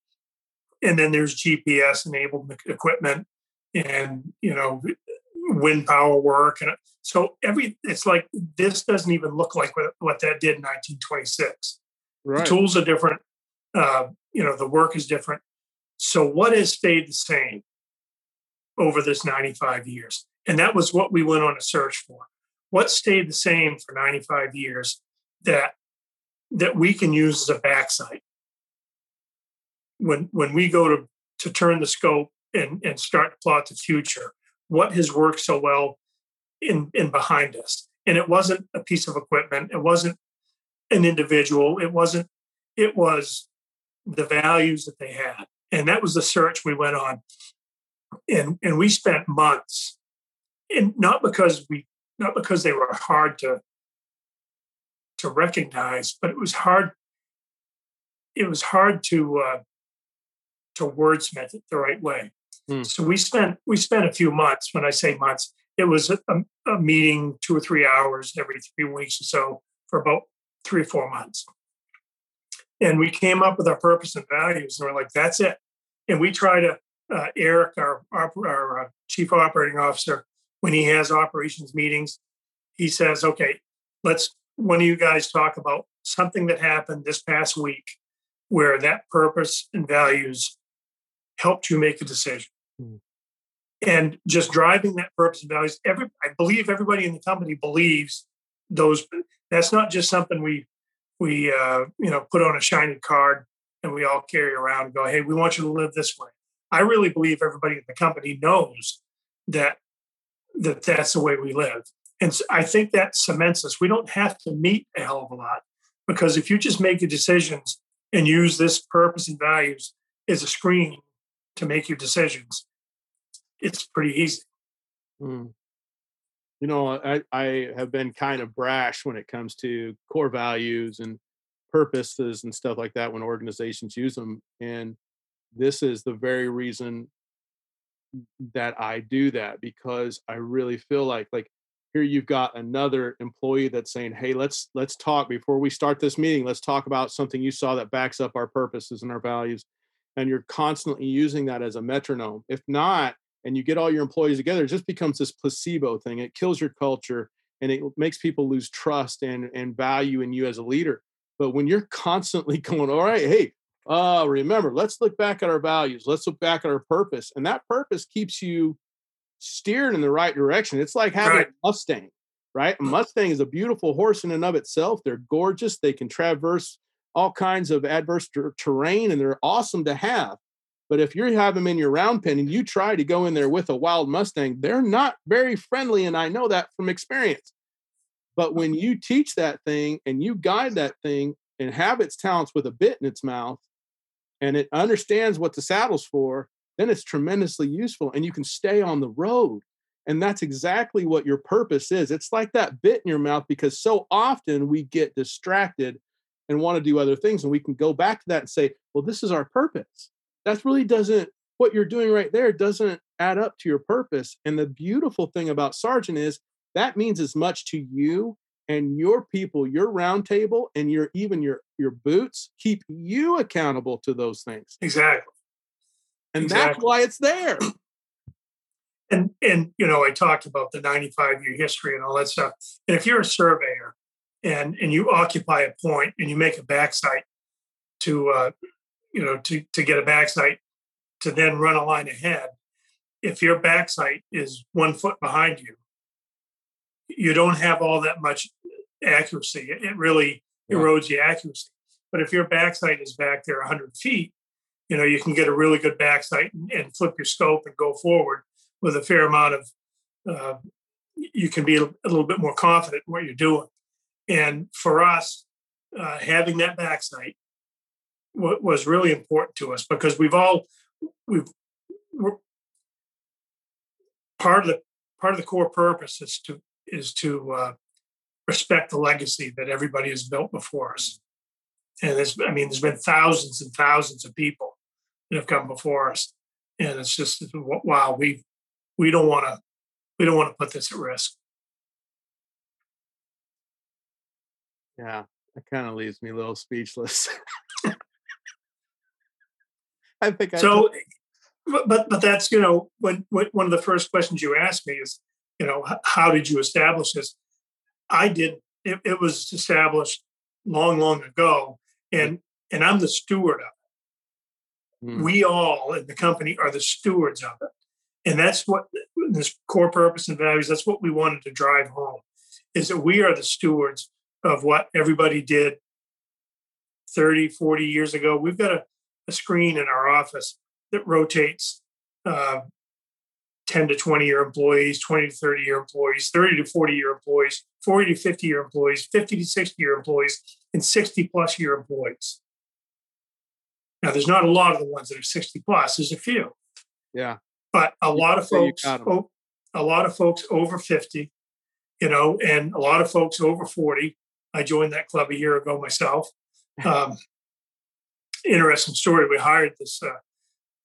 Speaker 2: and then there's gps enabled equipment and you know wind power work and so every it's like this doesn't even look like what, what that did in 1926 right. the tools are different uh, you know the work is different so what has stayed the same over this 95 years? And that was what we went on a search for. What stayed the same for 95 years that that we can use as a backside? When when we go to to turn the scope and and start to plot the future what has worked so well in in behind us? And it wasn't a piece of equipment. It wasn't an individual. It wasn't it was the values that they had. And that was the search we went on. And and we spent months. And not because we not because they were hard to to recognize, but it was hard. It was hard to uh, to wordsmith it the right way. Hmm. So we spent we spent a few months. When I say months, it was a, a meeting two or three hours every three weeks or so for about three or four months. And we came up with our purpose and values, and we're like, "That's it." And we try to uh, Eric, our, our, our uh, chief operating officer, when he has operations meetings, he says, "Okay, let's one of you guys talk about something that happened this past week where that purpose and values helped you make a decision. Mm. And just driving that purpose and values, every I believe everybody in the company believes those. That's not just something we we uh, you know put on a shiny card and we all carry around and go, hey, we want you to live this way. I really believe everybody in the company knows that that that's the way we live. And I think that cements us. We don't have to meet a hell of a lot because if you just make your decisions and use this purpose and values as a screen to make your decisions, it's pretty easy.
Speaker 1: Hmm. You know, I, I have been kind of brash when it comes to core values and purposes and stuff like that when organizations use them. And this is the very reason that I do that because I really feel like like here you've got another employee that's saying hey let's let's talk before we start this meeting let's talk about something you saw that backs up our purposes and our values and you're constantly using that as a metronome if not and you get all your employees together it just becomes this placebo thing it kills your culture and it makes people lose trust and and value in you as a leader but when you're constantly going all right hey uh remember let's look back at our values let's look back at our purpose and that purpose keeps you steered in the right direction. It's like having right. a Mustang, right? A Mustang is a beautiful horse in and of itself. They're gorgeous. They can traverse all kinds of adverse ter- terrain and they're awesome to have. But if you have them in your round pen and you try to go in there with a wild Mustang, they're not very friendly. And I know that from experience. But when you teach that thing and you guide that thing and have its talents with a bit in its mouth and it understands what the saddle's for, then it's tremendously useful and you can stay on the road. And that's exactly what your purpose is. It's like that bit in your mouth because so often we get distracted and want to do other things. And we can go back to that and say, well, this is our purpose. That really doesn't, what you're doing right there doesn't add up to your purpose. And the beautiful thing about Sargent is that means as much to you and your people, your roundtable, and your even your your boots keep you accountable to those things.
Speaker 2: Exactly
Speaker 1: and exactly. that's why it's there.
Speaker 2: And and you know, I talked about the 95 year history and all that stuff. And if you're a surveyor and and you occupy a point and you make a backsight to uh, you know to to get a backsight to then run a line ahead, if your backsight is one foot behind you, you don't have all that much accuracy. It really yeah. erodes the accuracy. But if your backsight is back there 100 feet, you know you can get a really good backsight and, and flip your scope and go forward with a fair amount of uh, you can be a, little bit more confident in what you're doing and for us uh, having that backsight w- was really important to us because we've all we've part of the part of the core purpose is to is to uh, respect the legacy that everybody has built before us and there's i mean there's been thousands and thousands of people that have come before us. And it's just wow, we we don't want to we don't want to put this at risk.
Speaker 1: Yeah, that kind of leaves me a little speechless. I think I
Speaker 2: so. But but that's you know when, when one of the first questions you asked me is you know how did you establish this? I did. It, it was established long long ago, and and I'm the steward of Mm. We all in the company are the stewards of it. And that's what this core purpose and values, that's what we wanted to drive home is that we are the stewards of what everybody did 30, 40 years ago. We've got a, a screen in our office that rotates uh, 10 to 20 year employees, 20 to 30 year employees, 30 to 40 year employees, 40 to 50 year employees, 50 to 60 year employees, and 60 plus year employees. Now, there's not a lot of the ones that are 60 plus. There's a few,
Speaker 1: Yeah.
Speaker 2: but a lot of
Speaker 1: you
Speaker 2: folks,
Speaker 1: got 'em.
Speaker 2: o- a lot of folks over 50, you know, and a lot of folks over 40. I joined that club a year ago myself. Um, interesting story. We hired this uh,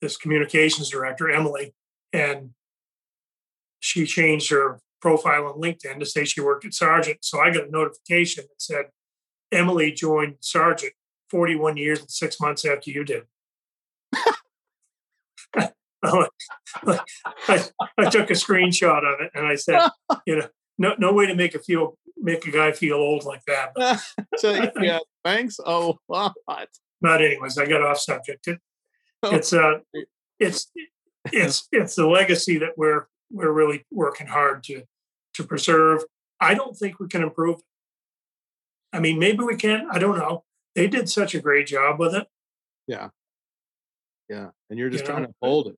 Speaker 2: this communications director, Emily, and she changed her profile on LinkedIn to say she worked at Sargent. So I got a notification that said Emily joined Sargent 41 years and six months after you did. I, I took a screenshot of it and I said, you know, no no way to make a feel make a guy feel old like that.
Speaker 1: So yeah, thanks a lot.
Speaker 2: But anyways, I got off subject. It,
Speaker 1: Oh.
Speaker 2: it's uh it's it's it's the legacy that we're we're really working hard to to preserve. I don't think we can improve. I mean, maybe we can. I don't know. They did such a great job with it.
Speaker 1: Yeah, yeah, and you're just
Speaker 2: You
Speaker 1: trying
Speaker 2: know?
Speaker 1: to hold it,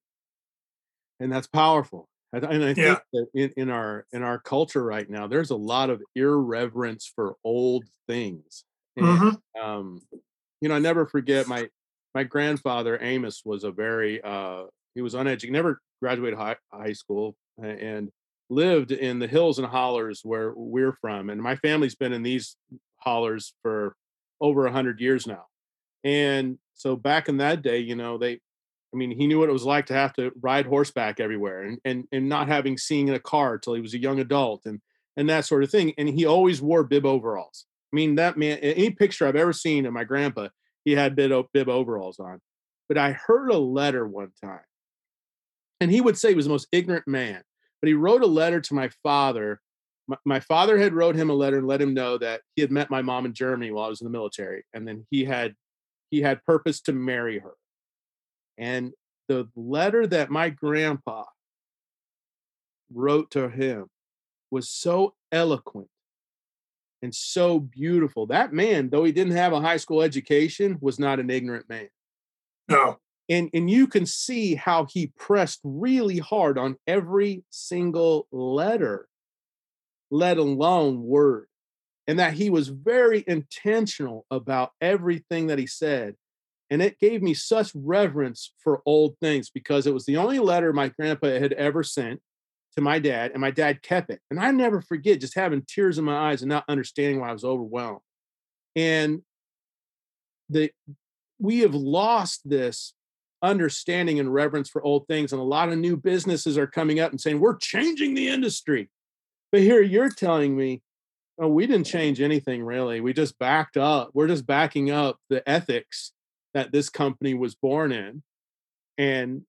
Speaker 1: and that's powerful. And I think
Speaker 2: Yeah.
Speaker 1: that in, in our in our culture right now, there's a lot of irreverence for old things. And,
Speaker 2: Mhm.
Speaker 1: um, you know, I never forget my my grandfather Amos was a very uh, he was uneducated, never graduated high, high school, and lived in the hills and hollers where we're from, and my family's been in these hollers for over a hundred years now. And so back in that day, you know, they I mean, he knew what it was like to have to ride horseback everywhere and and and not having seen a car till he was a young adult and and that sort of thing. And he always wore bib overalls. I mean, that man, any picture I've ever seen of my grandpa, he had bib, bib overalls on. But I heard a letter one time, and he would say he was the most ignorant man. But he wrote a letter to my father. My, my father had wrote him a letter and let him know that he had met my mom in Germany while I was in the military, and then he had he had purpose to marry her. And the letter that my grandpa wrote to him was so eloquent and so beautiful. That man, though he didn't have a high school education, was not an ignorant man.
Speaker 2: No,
Speaker 1: And and you can see how he pressed really hard on every single letter, let alone word. And that he was very intentional about everything that he said. And it gave me such reverence for old things because it was the only letter my grandpa had ever sent to my dad, and my dad kept it. And I never forget just having tears in my eyes and not understanding why I was overwhelmed. And the we have lost this understanding and reverence for old things, and a lot of new businesses are coming up and saying we're changing the industry. But here you're telling me, oh, we didn't change anything really. We just backed up. We're just backing up the ethics that this company was born in, and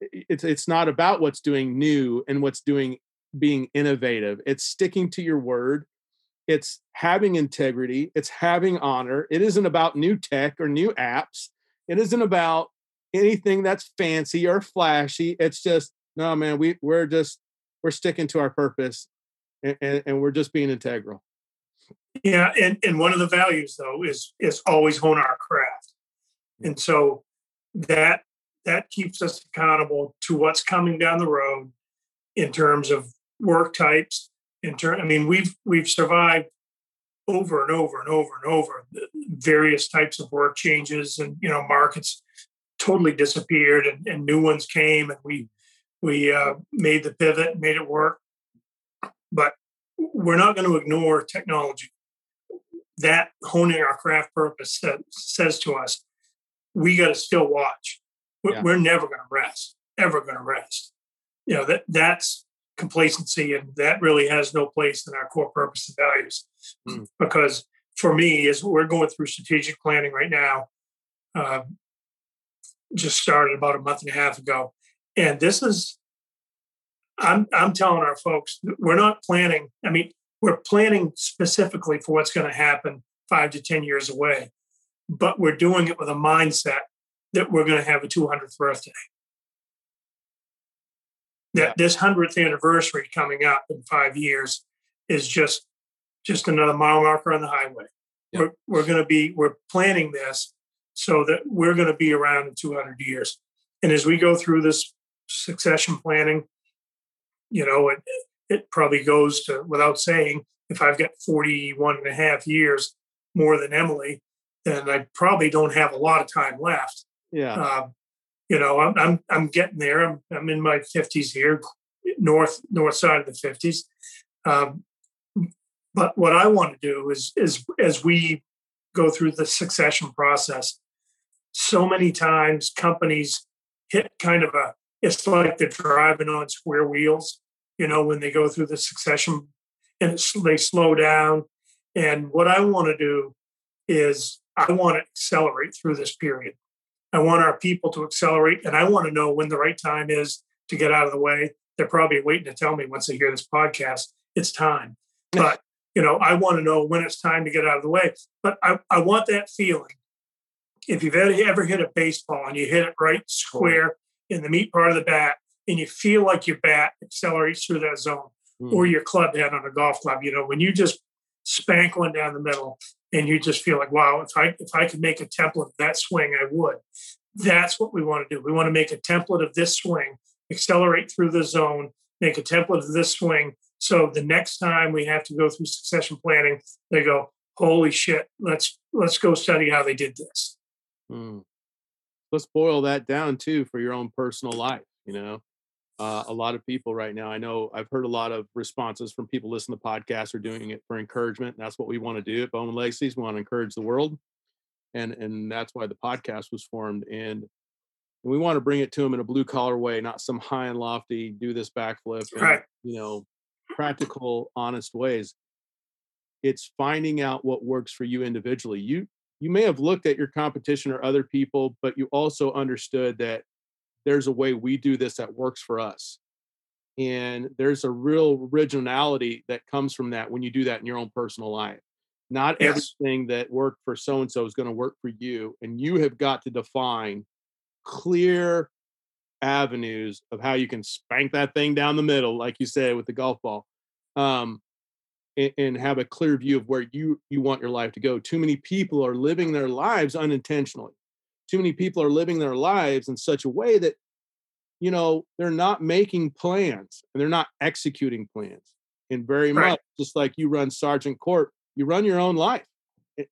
Speaker 1: it's it's not about what's doing new and what's doing being innovative. It's sticking to your word. It's having integrity. It's having honor. It isn't about new tech or new apps. It isn't about anything that's fancy or flashy. It's just no, man. We we're just we're sticking to our purpose, and, and, and we're just being integral.
Speaker 2: Yeah, and and one of the values though is is always hone our craft, and so that that keeps us accountable to what's coming down the road in terms of work types. In turn, I mean we've we've survived over and over and over and over various types of work changes, and you know markets totally disappeared and, and new ones came, and we we uh, made the pivot, made it work. But we're not going to ignore technology that honing our craft purpose says to us, we got to still watch. We're,
Speaker 1: Yeah.
Speaker 2: we're never going to rest, ever going to rest. You know that that's complacency, and that really has no place in our core purpose and values.
Speaker 1: Mm.
Speaker 2: Because for me, as we're going through strategic planning right now, uh, just started about a month and a half ago, and this is. I'm I'm telling our folks we're not planning. I mean, we're planning specifically for what's going to happen five to 10 years away, but we're doing it with a mindset that we're going to have a 200th birthday. That this 100th anniversary coming up in five years is just just another mile marker on the highway. We're, we're going to be, we're planning this so that we're going to be around in 200 years. And as we go through this succession planning, you know, it, it probably goes to without saying if I've got 41 and a half years more than Emily, then I probably don't have a lot of time left.
Speaker 1: Yeah.
Speaker 2: Um, you know, I'm, I'm I'm getting there. I'm I'm in my fifties here, north north side of the fifties. Um, but what I want to do is is as we go through the succession process, so many times companies hit kind of a it's like they're driving on square wheels, you know, when they go through the succession and they slow down. And what I want to do is I want to accelerate through this period. I want our people to accelerate, and I want to know when the right time is to get out of the way. They're probably waiting to tell me once they hear this podcast, it's time. But you know, I want to know when it's time to get out of the way. But I, I want that feeling. If you've ever hit a baseball and you hit it right square in the meat part of the bat, and you feel like your bat accelerates through that zone, mm. or your club head on a golf club, you know, when you just spank one down the middle and you just feel like, wow, if I if I could make a template of that swing, I would. That's what we want to do. We want to make a template of this swing, accelerate through the zone, make a template of this swing. So the next time we have to go through succession planning, they go, holy shit, let's let's go study how they did this.
Speaker 1: Hmm. Let's boil that down too for your own personal life. You know, uh, a lot of people right now. I know I've heard a lot of responses from people listening to podcasts are doing it for encouragement. that's what we want to do at Bowman Legacies. We want to encourage the world, and and that's why the podcast was formed. And we want to bring it to them in a blue collar way, not some high and lofty do this backflip, and,
Speaker 2: right?
Speaker 1: You know, practical, honest ways. It's finding out what works for you individually. You you may have looked at your competition or other people, but you also understood that there's a way we do this that works for us. And there's a real originality that comes from that when you do that in your own personal life. Not yes. everything that worked for so and so is going to work for you. And you have got to define clear avenues of how you can spank that thing down the middle, like you said with the golf ball, um, and, and have a clear view of where you you want your life to go. Too many people are living their lives unintentionally too many people are living their lives in such a way that you know they're not making plans and they're not executing plans and very right. much just like you run Sargent Corp you run your own life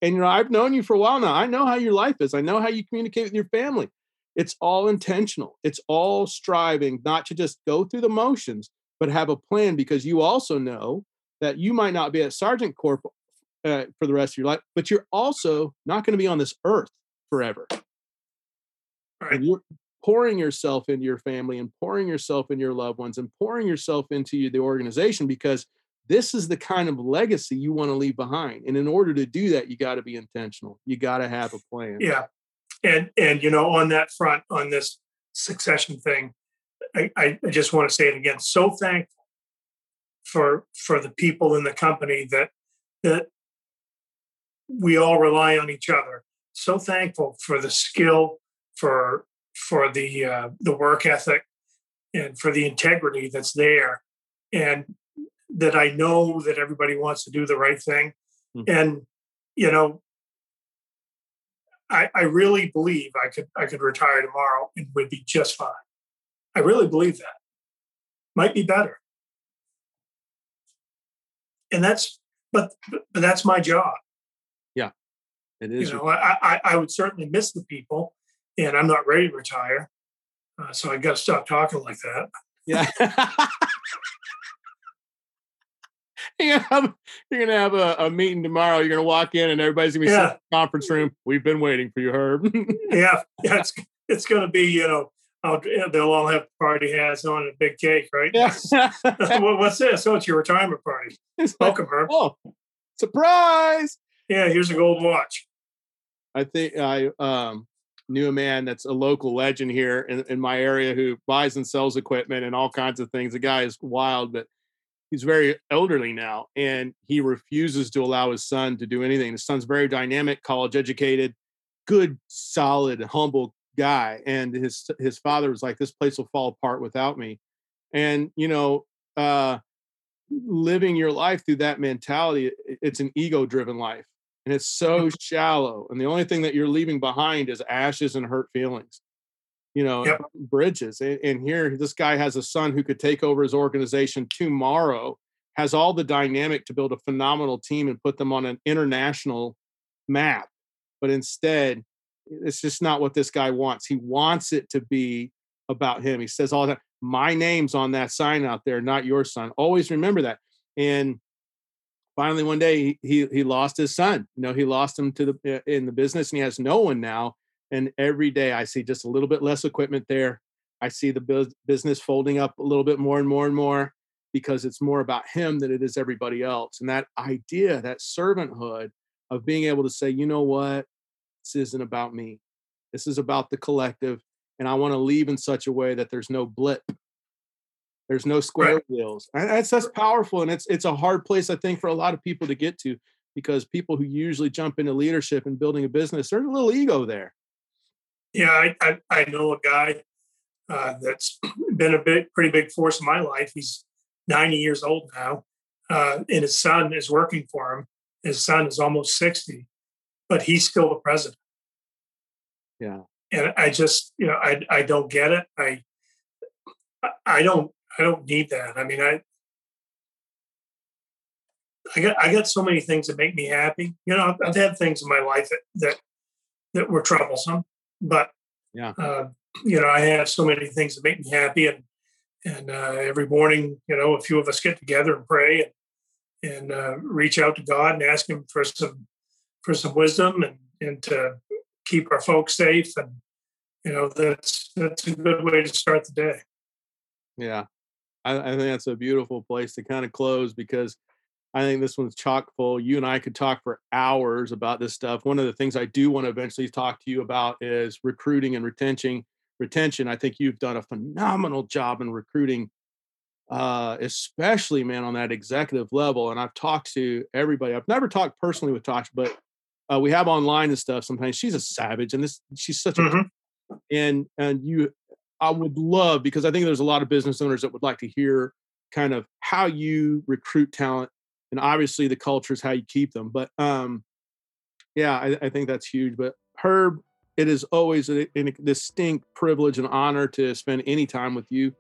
Speaker 1: and you know i've known you for a while now i know how your life is i know how you communicate with your family it's all intentional it's all striving not to just go through the motions but have a plan because you also know that you might not be at Sargent Corp uh, for the rest of your life but you're also not going to be on this earth forever Right. And you're pouring yourself into your family and pouring yourself into your loved ones and pouring yourself into the organization because this is the kind of legacy you want to leave behind. And in order to do that, you got to be intentional. You got to have a plan.
Speaker 2: Yeah. And and you know, on that front, on this succession thing, I, I just want to say it again. So thankful for for the people in the company that that we all rely on each other. So thankful for the skill for for the uh, the work ethic and for the integrity that's there, and that I know that everybody wants to do the right thing, mm-hmm. and you know, I, I really believe I could I could retire tomorrow and would be just fine. I really believe that. Might be better. And that's but but that's my job.
Speaker 1: Yeah. It is.
Speaker 2: You know, I, I, I would certainly miss the people and I'm not ready to retire. Uh, so I got to stop talking like that.
Speaker 1: Yeah. you're, gonna have, you're gonna have a, a, meeting tomorrow. You're gonna walk in and everybody's gonna be yeah. in the conference room. We've been waiting for you, Herb.
Speaker 2: yeah, yeah. It's it's gonna be you know I'll, they'll all have party hats on and a big cake, right? Yeah. what's this? Oh, it's your retirement party. It's Welcome, Herb.
Speaker 1: Oh, surprise!
Speaker 2: Yeah, here's a gold watch.
Speaker 1: I think I um knew a man that's a local legend here in, in my area who buys and sells equipment and all kinds of things. The guy is wild, but he's very elderly now and he refuses to allow his son to do anything. His son's very dynamic, college educated, good, solid, humble guy. And his his father was like, This place will fall apart without me. And you know, uh living your life through that mentality, it's an ego driven life and it's so shallow and the only thing that you're leaving behind is ashes and hurt feelings you know yep. bridges and, and, here this guy has a son who could take over his organization tomorrow has all the dynamic to build a phenomenal team and put them on an international map but instead it's just not what this guy wants. He wants it to be about him. He says all that. My name's on that sign out there, not your son. Always remember that. And finally, one day he he, lost his son. You know, he lost him to the in the business, and he has no one now. And every day I see just a little bit less equipment there. I see the business folding up a little bit more and more and more because it's more about him than it is everybody else. And that idea, that servanthood of being able to say, you know what, this isn't about me. This is about the collective. And I want to leave in such a way that there's no blip. There's no square right. wheels. And that's that's powerful. And it's it's a hard place, I think, for a lot of people to get to because people who usually jump into leadership and building a business, there's a little ego there.
Speaker 2: Yeah, I, I, I know a guy uh, that's been a big, pretty big force in my life. He's 90 years old now, uh, and his son is working for him. His son is almost 60, but he's still the president.
Speaker 1: Yeah.
Speaker 2: And I just, you know, I I don't get it. I I don't I don't need that. I mean, I I got I got so many things that make me happy. You know, I've had things in my life that that, that were troublesome, but
Speaker 1: yeah,
Speaker 2: uh, you know, I have so many things that make me happy, and and uh, every morning, you know, a few of us get together and pray and and uh, reach out to God and ask Him for some for some wisdom and and to keep our folks safe. And you know, that's that's a good way to start the day.
Speaker 1: Yeah, I, I think that's a beautiful place to kind of close because I think this one's chock full. You and I could talk for hours about this stuff. One of the things I do want to eventually talk to you about is recruiting and retention retention. I think you've done a phenomenal job in recruiting, uh, especially man on that executive level. And I've talked to everybody. I've never talked personally with Tosh, but uh, we have online and stuff. Sometimes she's a savage, and this she's such a mm-hmm. and and you. I would love because I think there's a lot of business owners that would like to hear kind of how you recruit talent, and obviously the culture is how you keep them. But um, yeah, I, I think that's huge. But Herb, it is always a, a, distinct privilege and honor to spend any time with you.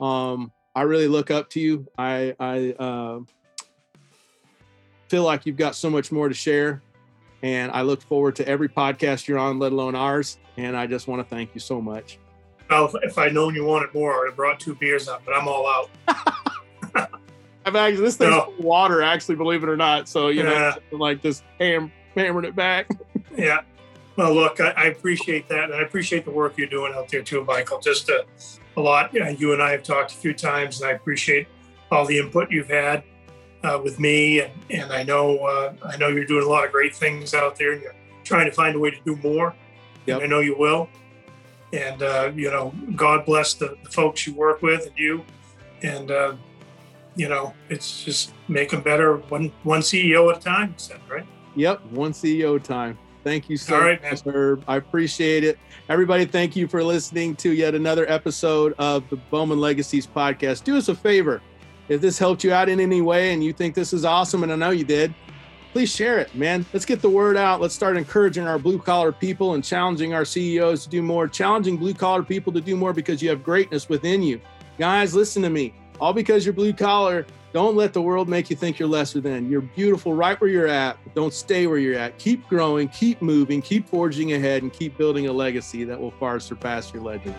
Speaker 1: Um, I really look up to you. I, I uh, feel like you've got so much more to share, and I look forward to every podcast you're on, let alone ours. And I just want to thank you so much.
Speaker 2: Well, if I'd known you wanted more, I would have brought two beers up, but I'm all out.
Speaker 1: I've actually this thing's no. water, actually, believe it or not. So you yeah. know, like just ham, hammering it back.
Speaker 2: yeah. Well, look, I, I, appreciate that, and I appreciate the work you're doing out there too, Michael. Just a, a lot. You, know, you and I have talked a few times, and I appreciate all the input you've had uh, with me, and, and I know uh, I know you're doing a lot of great things out there, and you're trying to find a way to do more. Yep. I know you will. And uh, you know, God bless the, the, folks you work with and you, and uh, you know, it's just make them better one one CEO at a time. Said right.
Speaker 1: Yep, one CEO at time. Thank you so right, much, Herb. I appreciate it. Everybody, thank you for listening to yet another episode of the Bowman Legacies podcast. Do us a favor. If this helped you out in any way and you think this is awesome, and I know you did, please share it, man. Let's get the word out. Let's start encouraging our blue collar people and challenging our CEOs to do more, challenging blue collar people to do more because you have greatness within you. Guys, listen to me. All because you're blue collar don't let the world make you think you're lesser than. You're beautiful right where you're at. Don't stay where you're at. Keep growing, keep moving, keep forging ahead, and keep building a legacy that will far surpass your legend.